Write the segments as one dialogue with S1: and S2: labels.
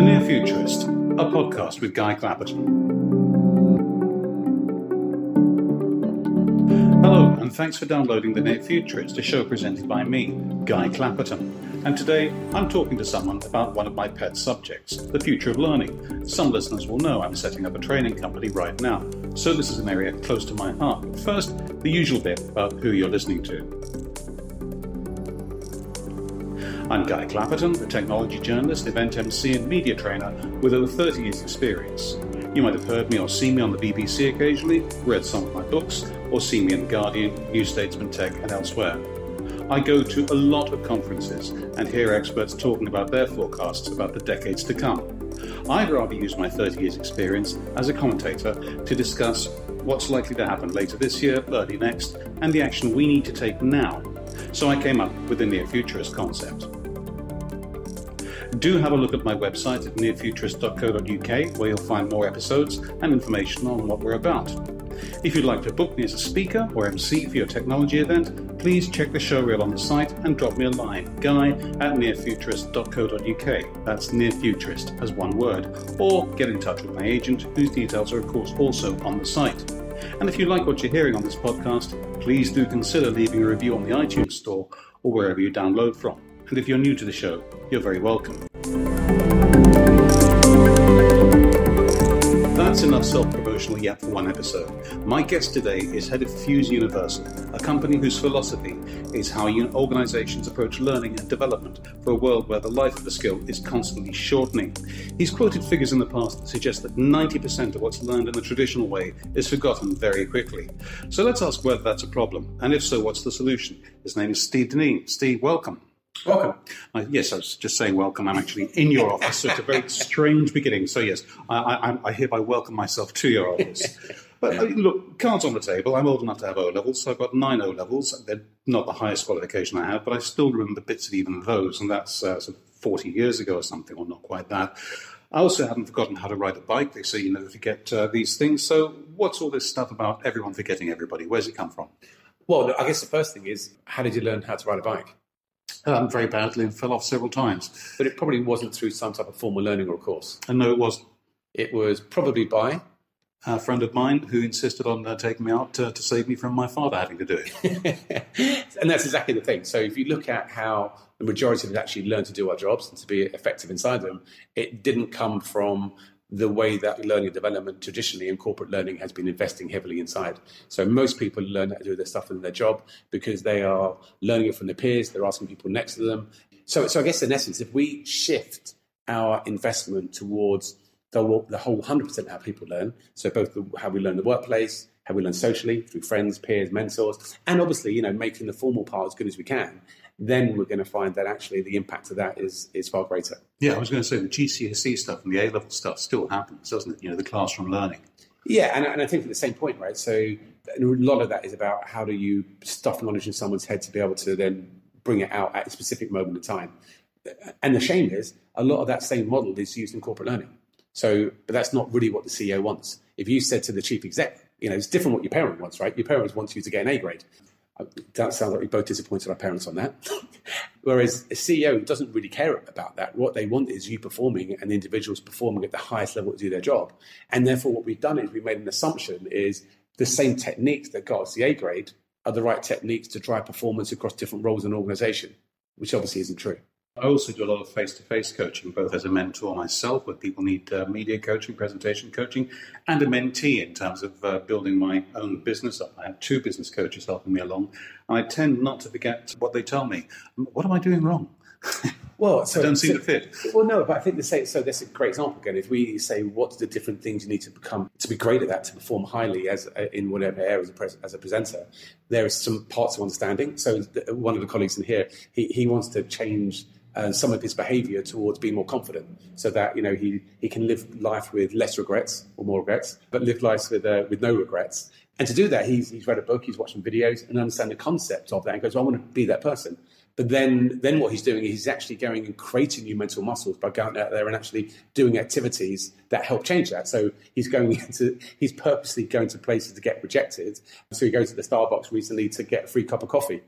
S1: The Near Futurist, a podcast with Guy Clapperton. Hello, and thanks for downloading The Near Futurist, a show presented by me, Guy Clapperton. And today I'm talking to someone about one of my pet subjects, the future of learning. Some listeners will know I'm setting up a training company right now, so this is an area close to my heart. But first, the usual bit about who you're listening to. I'm Guy Clapperton, a technology journalist, event MC, and media trainer with over 30 years' experience. You might have heard me or seen me on the BBC occasionally, read some of my books, or seen me in The Guardian, New Statesman Tech, and elsewhere. I go to a lot of conferences and hear experts talking about their forecasts about the decades to come. I'd rather use my 30 years' experience as a commentator to discuss what's likely to happen later this year, early next, and the action we need to take now. So I came up with the near futurist concept. Do have a look at my website at nearfuturist.co.uk where you'll find more episodes and information on what we're about. If you'd like to book me as a speaker or MC for your technology event, please check the show reel on the site and drop me a line, guy at nearfuturist.co.uk. That's nearfuturist as one word. Or get in touch with my agent, whose details are, of course, also on the site. And if you like what you're hearing on this podcast, please do consider leaving a review on the iTunes Store or wherever you download from. And if you're new to the show, you're very welcome. That's enough self promotional yet for one episode. My guest today is head of Fuse Universal, a company whose philosophy is how organizations approach learning and development for a world where the life of a skill is constantly shortening. He's quoted figures in the past that suggest that 90% of what's learned in the traditional way is forgotten very quickly. So let's ask whether that's a problem, and if so, what's the solution? His name is Steve Dineen. Steve, welcome.
S2: Welcome.
S1: Uh, yes, I was just saying welcome. I'm actually in your office, so it's a very strange beginning. So, yes, I, I, I hereby welcome myself to your office. But uh, look, cards on the table. I'm old enough to have O levels, so I've got nine O levels. They're not the highest qualification I have, but I still remember bits of even those, and that's uh, sort of 40 years ago or something, or not quite that. I also haven't forgotten how to ride a bike. They say you never forget uh, these things. So, what's all this stuff about everyone forgetting everybody? Where's it come from?
S2: Well, I guess the first thing is how did you learn how to ride a bike?
S1: Um, very badly and fell off several times.
S2: But it probably wasn't through some type of formal learning or course.
S1: And no, it wasn't.
S2: It was probably by
S1: a friend of mine who insisted on uh, taking me out to, to, save me from my father having to do
S2: it. and that's exactly the thing. So if you look at how the majority of us actually learn to do our jobs and to be effective inside them, it didn't come from the way that learning and development traditionally in corporate learning has been investing heavily inside. So most people learn how to do their stuff in their job because they are learning it from their peers, they're asking people next to them. So, so I guess in essence, if we shift our investment towards the, the whole 100% how people learn, so both the, how we learn the workplace, how we learn socially through friends, peers, mentors, and obviously, you know, making the formal part as good as we can, then we're going to find that actually the impact of that is is far greater.
S1: Yeah, I was going to say the GCSE stuff and the A level stuff still happens, doesn't it? You know, the classroom learning.
S2: Yeah, and, and I think at the same point, right? So a lot of that is about how do you stuff knowledge in someone's head to be able to then bring it out at a specific moment in time. And the shame is a lot of that same model is used in corporate learning. So, but that's not really what the CEO wants. If you said to the chief exec, you know, it's different what your parent wants, right? Your parents want you to get an A grade. That sounds like we both disappointed our parents on that. Whereas a CEO doesn't really care about that. What they want is you performing and the individuals performing at the highest level to do their job. And therefore, what we've done is we've made an assumption is the same techniques that got us the A grade are the right techniques to drive performance across different roles in an organization, which obviously isn't true.
S1: I also do a lot of face to face coaching, both as a mentor myself, where people need uh, media coaching, presentation coaching, and a mentee in terms of uh, building my own business I have two business coaches helping me along. And I tend not to forget what they tell me. What am I doing wrong?
S2: Well,
S1: so, I don't seem
S2: so,
S1: to fit.
S2: Well, no, but I think the same. So that's a great example again. If we say what's the different things you need to become to be great at that, to perform highly as uh, in whatever area as a, pres- as a presenter, there are some parts of understanding. So one of the colleagues in here, he, he wants to change uh, some of his behaviour towards being more confident, so that you know he, he can live life with less regrets or more regrets, but live life with uh, with no regrets. And to do that, he's, he's read a book, he's some videos, and understand the concept of that, and goes, well, "I want to be that person." But then, then what he's doing is he's actually going and creating new mental muscles by going out there and actually doing activities that help change that. So he's going into, he's purposely going to places to get rejected. So he goes to the Starbucks recently to get a free cup of coffee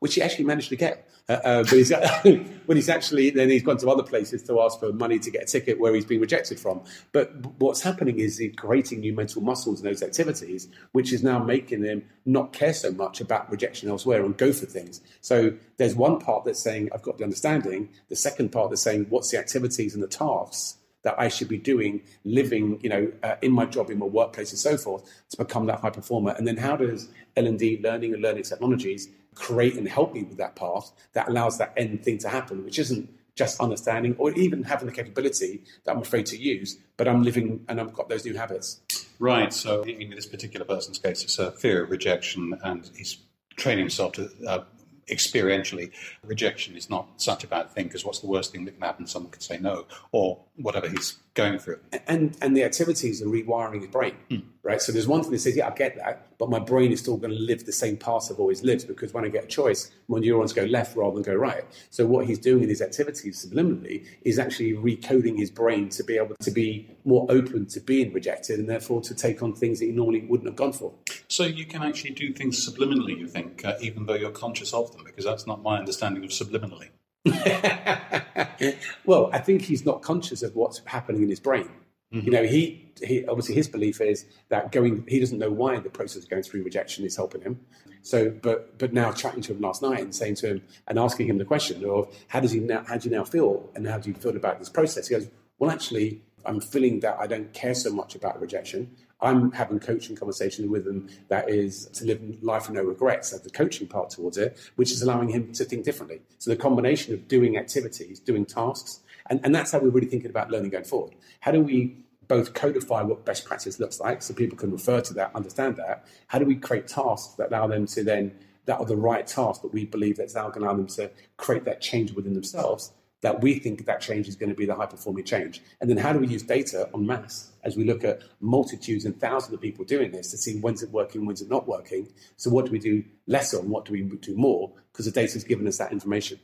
S2: which he actually managed to get. Uh, uh, but he's, when he's actually then he's gone to other places to ask for money to get a ticket where he's been rejected from. But what's happening is he's creating new mental muscles in those activities, which is now making them not care so much about rejection elsewhere and go for things. So there's one part that's saying I've got the understanding. The second part that's saying what's the activities and the tasks that I should be doing, living, you know, uh, in my job, in my workplace, and so forth, to become that high performer. And then how does L and D, learning and learning technologies, create and help me with that path that allows that end thing to happen, which isn't just understanding or even having the capability that I'm afraid to use, but I'm living and I've got those new habits.
S1: Right. So in this particular person's case, it's a fear of rejection, and he's training himself to uh, experientially, rejection is not such a bad thing because what's the worst thing that can happen? Someone could say no or whatever he's going through.
S2: And and the activities are rewiring his brain, mm. right? So there's one thing that says, yeah, I get that, but my brain is still going to live the same path I've always lived because when I get a choice, my neurons go left rather than go right. So what he's doing in his activities subliminally is actually recoding his brain to be able to be more open to being rejected and therefore to take on things that he normally wouldn't have gone for.
S1: So you can actually do things subliminally, you think, uh, even though you're conscious of them, because that's not my understanding of subliminally.
S2: well, I think he's not conscious of what's happening in his brain. Mm-hmm. You know, he, he obviously his belief is that going he doesn't know why the process of going through rejection is helping him. So, but but now chatting to him last night and saying to him and asking him the question of how does he now how do you now feel and how do you feel about this process? He goes, well, actually, I'm feeling that I don't care so much about rejection. I'm having coaching conversations with them that is to live life with no regrets. That's the coaching part towards it, which is allowing him to think differently. So the combination of doing activities, doing tasks, and, and that's how we're really thinking about learning going forward. How do we both codify what best practice looks like so people can refer to that, understand that? How do we create tasks that allow them to then, that are the right tasks that we believe that's now going to allow them to create that change within themselves that we think that change is going to be the high performing change. And then how do we use data on mass as we look at multitudes and thousands of people doing this to see when's it working, when's it not working? So what do we do less on? What do we do more? Because the data has given us that information.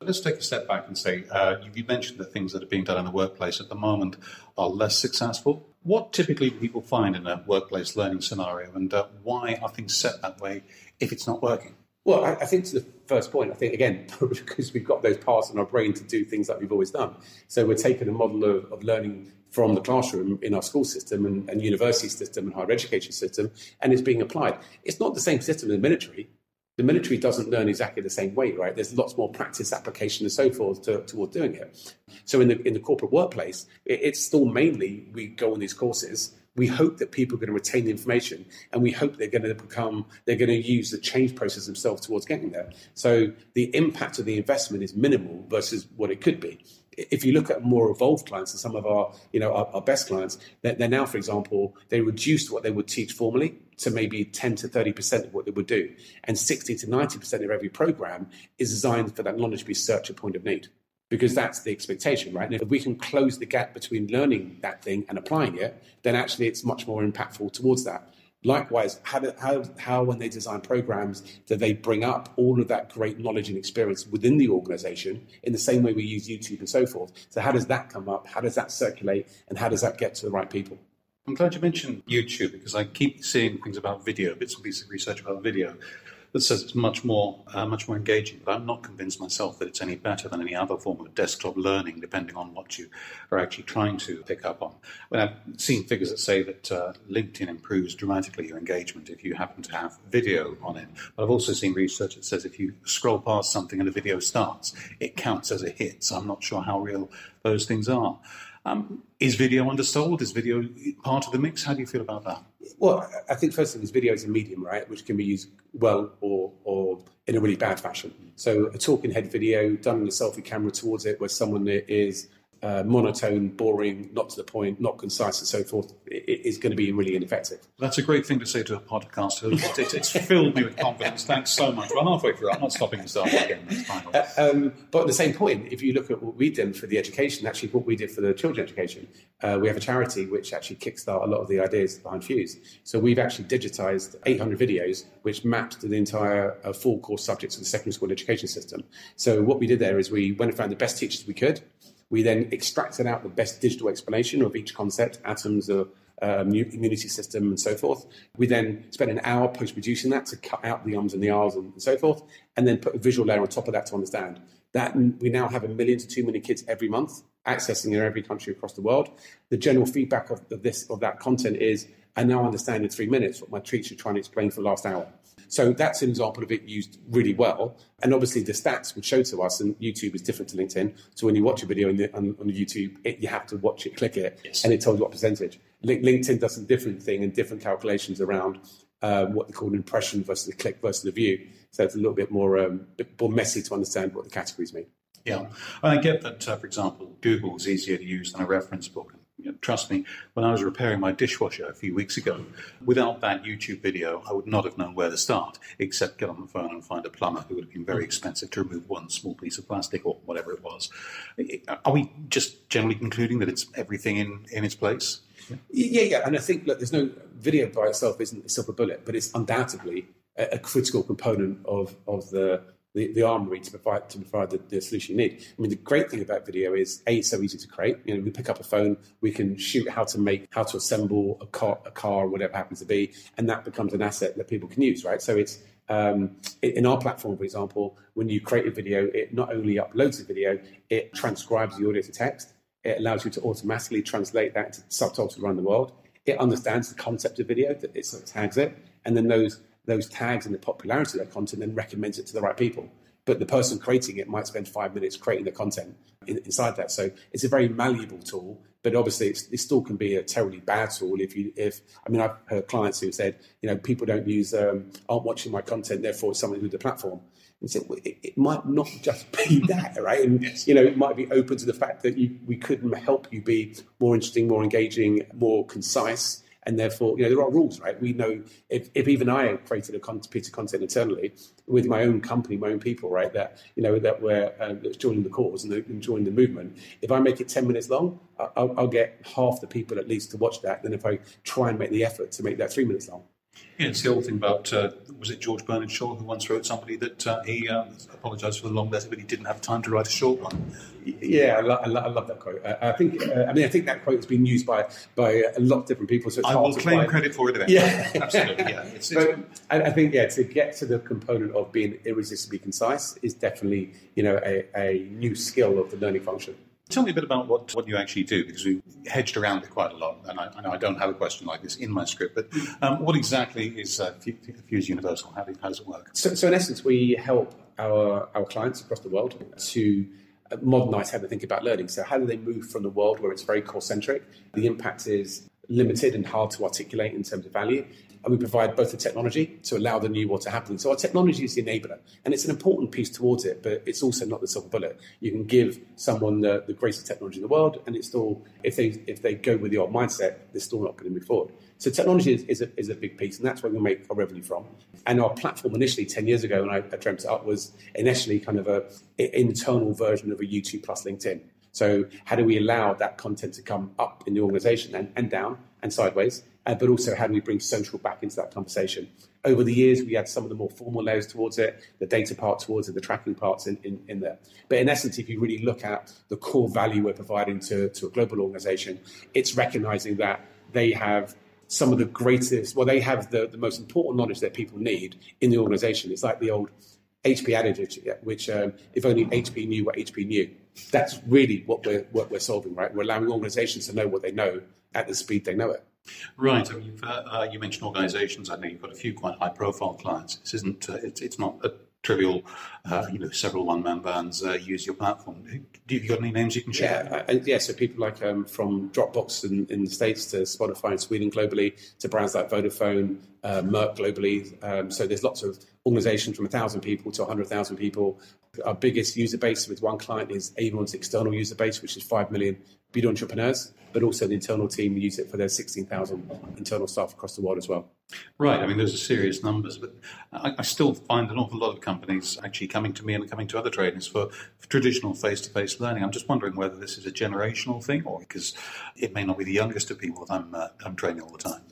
S1: Let's take a step back and say uh, you mentioned the things that are being done in the workplace at the moment are less successful. What typically do people find in a workplace learning scenario, and uh, why are things set that way if it's not working?
S2: Well, I, I, think to the first point, I think again because we've got those parts in our brain to do things that we've always done. So we're taking a model of, of learning from the classroom in our school system and, and, university system and higher education system, and it's being applied. It's not the same system in the military. The military doesn't learn exactly the same way, right? There's lots more practice, application, and so forth to, toward doing it. So in the in the corporate workplace, it, it's still mainly we go on these courses we hope that people are going to retain the information and we hope they're going to become they're going to use the change process themselves towards getting there. So the impact of the investment is minimal versus what it could be. If you look at more evolved clients and some of our you know our, our best clients they're, they're, now for example they reduced what they would teach formally to maybe 10 to 30% of what they would do. And 60 to 90% of every program is designed for that knowledge to be search at point of need because that's the expectation, right? And if we can close the gap between learning that thing and applying it, then actually it's much more impactful towards that. Likewise, how, do, how, how when they design programs do they bring up all of that great knowledge and experience within the organization in the same way we use YouTube and so forth? So, how does that come up? How does that circulate? And how does that get to the right people?
S1: I'm glad you mentioned YouTube because I keep seeing things about video, bits and pieces of research about video that says it's much more uh, much more engaging. But I'm not convinced myself that it's any better than any other form of desktop learning, depending on what you are actually trying to pick up on. When I've seen figures that say that uh, LinkedIn improves dramatically your engagement if you happen to have video on it. But I've also seen research that says if you scroll past something and a video starts, it counts as a hit. So I'm not sure how real those things are. Um, is video undersold? Is video part of the mix? How do you feel about that?
S2: Well, I think first thing is video is a medium, right, which can be used well or or in a really bad fashion. So a talking head video done with a selfie camera towards it, where someone is uh, monotone, boring, not to the point, not concise, and so forth, is going to be really ineffective.
S1: That's a great thing to say to a podcast. It's, it's filled me with confidence. Thanks so much. We're halfway through. I'm not stopping myself again.
S2: Uh, um, but at the same point, if you look at what we did for the education, actually what we did for the children's education, uh, we have a charity which actually kickstart a lot of the ideas behind Fuse. So we've actually digitized 800 videos which mapped the entire uh, full course subjects of the secondary school education system. So what we did there is we went and found the best teachers we could we then extracted out the best digital explanation of each concept, atoms, or, um, immunity system, and so forth. We then spent an hour post producing that to cut out the ums and the ahs and, and so forth, and then put a visual layer on top of that to understand. That we now have a million to two million kids every month accessing in every country across the world. The general feedback of, of this of that content is, I now understand in three minutes what my teacher trying to explain for the last hour. So that's an example of it used really well. And obviously, the stats would show to us, and YouTube is different to LinkedIn. So when you watch a video on, the, on, on YouTube, it, you have to watch it, click it, yes. and it tells you what percentage. LinkedIn does a different thing and different calculations around uh, what they call an impression versus a click versus a view. So it's a little bit more, um, bit more messy to understand what the categories mean.
S1: Yeah, and I get that, uh, for example, Google is easier to use than a reference book. Trust me, when I was repairing my dishwasher a few weeks ago, without that YouTube video, I would not have known where to start, except get on the phone and find a plumber who would have been very hmm. expensive to remove one small piece of plastic or whatever it was. Are we just generally concluding that it's everything in, in its place?
S2: Yeah. yeah, yeah, and I think look, there's no video by itself isn't a silver bullet, but it's undoubtedly a, a critical component of of the the, the armory to provide to provide the, the, solution you need. I mean, the great thing about video is a it's so easy to create. You know, we pick up a phone, we can shoot how to make, how to assemble a car, a car, or whatever happens to be, and that becomes an asset that people can use, right? So it's um, in our platform, for example, when you create a video, it not only uploads the video, it transcribes the audio to text. It allows you to automatically translate that into subtitles around the world. It understands the concept of video, that it sort of tags it, and then those those tags and the popularity of that content and recommends it to the right people. But the person creating it might spend five minutes creating the content in, inside that. So it's a very malleable tool, but obviously it still can be a terribly bad tool if you if I mean I've heard clients who said you know people don't use um, aren't watching my content therefore it's something with the platform. And said well, it, it, might not just be that, right? And yes. you know it might be open to the fact that you, we couldn't help you be more interesting, more engaging, more concise and therefore, you know, there are rules, right? We know if, if even I created a con- piece of content internally with my own company, my own people, right, that, you know, that were uh, joining the cause and, and joining the movement, if I make it 10 minutes long, I'll, I'll get half the people at least to watch that than if I try and make the effort to make that three minutes long.
S1: Yeah, it's the old thing about uh, was it George Bernard Shaw who once wrote somebody that uh, he uh, apologised for the long letter, but he didn't have time to write a short one.
S2: Yeah, I, lo- I, lo- I love that quote. Uh, I think uh, I mean I think that quote has been used by by a lot of different people. So
S1: I will claim credit for it eventually. Yeah, absolutely. Yeah,
S2: it's, it's... I, I, think yeah to get to the component of being irresistibly concise is definitely you know a, a new skill of the learning function.
S1: Tell me a bit about what, what you actually do, because we hedged around it quite a lot, and I, I know I don't have a question like this in my script, but um, what exactly is uh, Fuse Universal? How, do, how, does it work?
S2: So, so, in essence, we help our, our clients across the world to modernize how they think about learning. So, how do they move from the world where it's very course centric? The impact is limited and hard to articulate in terms of value and we provide both the technology to allow the new world to happen. So our technology is the enabler, and it's an important piece towards it, but it's also not the silver bullet. You can give someone the, the greatest technology in the world, and it's still, if they if they go with the old mindset, they're still not going to move forward. So technology is, is, a, is a big piece, and that's where we make our revenue from. And our platform initially, 10 years ago, when I, I dreamt it up, was initially kind of a, a internal version of a YouTube plus LinkedIn. So how do we allow that content to come up in the organization and, and down and sideways? Uh, but also how do we bring social back into that conversation? Over the years, we had some of the more formal layers towards it, the data part towards it, the tracking parts in, in, in there. But in essence, if you really look at the core value we're providing to, to a global organization, it's recognizing that they have some of the greatest, well, they have the, the most important knowledge that people need in the organization. It's like the old HP adage, which um, if only HP knew what HP knew. That's really what we're, what we're solving, right? We're allowing organizations to know what they know at the speed they know it.
S1: Right. I mean, uh, you mentioned organisations. I know you've got a few quite high-profile clients. This isn't. Uh, it's, it's not a trivial. Uh, you know, several one-man bands uh, use your platform. Do you got any names you can
S2: share? Yeah. yeah so people like um, from Dropbox in, in, the states to Spotify in Sweden globally to brands like Vodafone, uh, Merck globally. Um, so there's lots of organisations from a thousand people to hundred thousand people. Our biggest user base with one client is Avon's external user base, which is five million beauty entrepreneurs but also the internal team use it for their 16,000 internal staff across the world as well.
S1: Right. I mean, those are serious numbers, but I, I, still find an awful lot of companies actually coming to me and coming to other trainers for, for traditional face-to-face learning. I'm just wondering whether this is a generational thing or because it may not be the youngest of people that I'm, uh, I'm training all the time.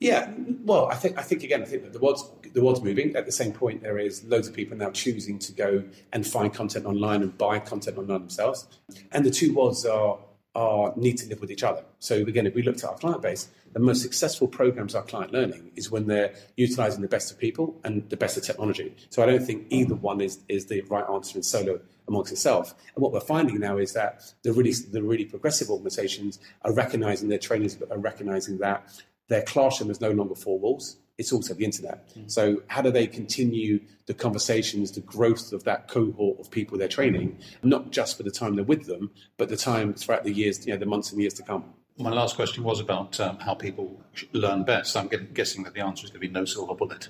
S2: Yeah, well, I think I think again, I think that the world's the world's moving. At the same point, there is loads of people now choosing to go and find content online and buy content online themselves. And the two worlds are are need to live with each other. So again, if we looked at our client base, the most successful programs are client learning is when they're utilizing the best of people and the best of technology. So I don't think either one is, is the right answer in solo amongst itself. And what we're finding now is that the really the really progressive organizations are recognizing their trainers are recognizing that their classroom is no longer four walls it's also the internet. Mm. So, how do they continue the conversations, the growth of that cohort of people they're training, not just for the time they're with them, but the time throughout the years, you know, the months and years to come?
S1: My last question was about um, how people learn best. I'm guessing that the answer is going to be no silver bullet.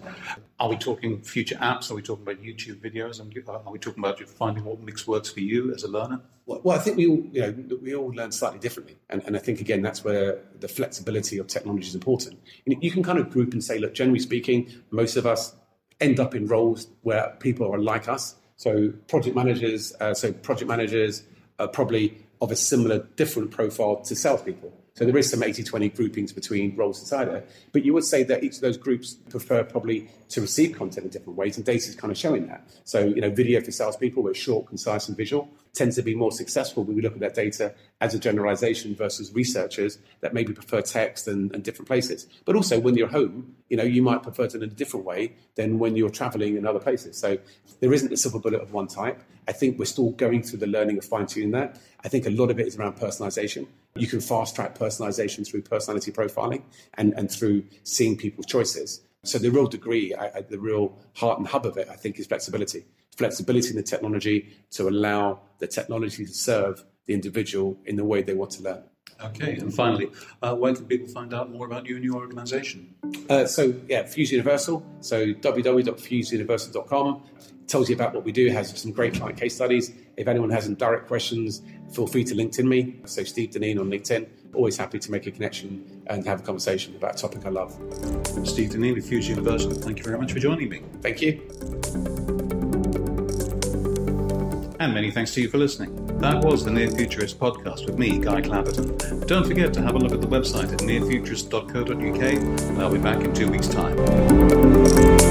S1: Are we talking future apps? Are we talking about YouTube videos? Are we talking about finding what mix works for you as a learner?
S2: Well, well I think we all, you know, we all learn slightly differently, and, and I think again that's where the flexibility of technology is important. You can kind of group and say, look, generally speaking, most of us end up in roles where people are like us. So project managers, uh, so project managers are probably of a similar, different profile to salespeople. So there is some 80-20 groupings between roles inside it. But you would say that each of those groups prefer probably to receive content in different ways, and data is kind of showing that. So, you know, video for salespeople, where it's short, concise, and visual, tends to be more successful when we look at that data as a generalization versus researchers that maybe prefer text and, and different places. But also when you're home, you know, you might prefer it in a different way than when you're traveling in other places. So there isn't a silver bullet of one type. I think we're still going through the learning of fine tuning that. I think a lot of it is around personalization. You can fast track personalization through personality profiling and, and through seeing people's choices. So the real degree, I, I, the real heart and hub of it, I think, is flexibility. Flexibility in the technology to allow the technology to serve the individual in the way they want to learn.
S1: Okay, and finally, uh, where can people find out more about you and your organization?
S2: Uh, so, yeah, Fuse Universal. So, www.fuseuniversal.com tells you about what we do, has some great client case studies. If anyone has any direct questions, feel free to LinkedIn me. So, Steve Dineen on LinkedIn. Always happy to make a connection and have a conversation about a topic I love.
S1: Steve Dineen with Fuse Universal, thank you very much for joining me.
S2: Thank you.
S1: And many thanks to you for listening. That was the Near Futurist podcast with me, Guy Clapperton. Don't forget to have a look at the website at nearfuturist.co.uk, and I'll be back in two weeks' time.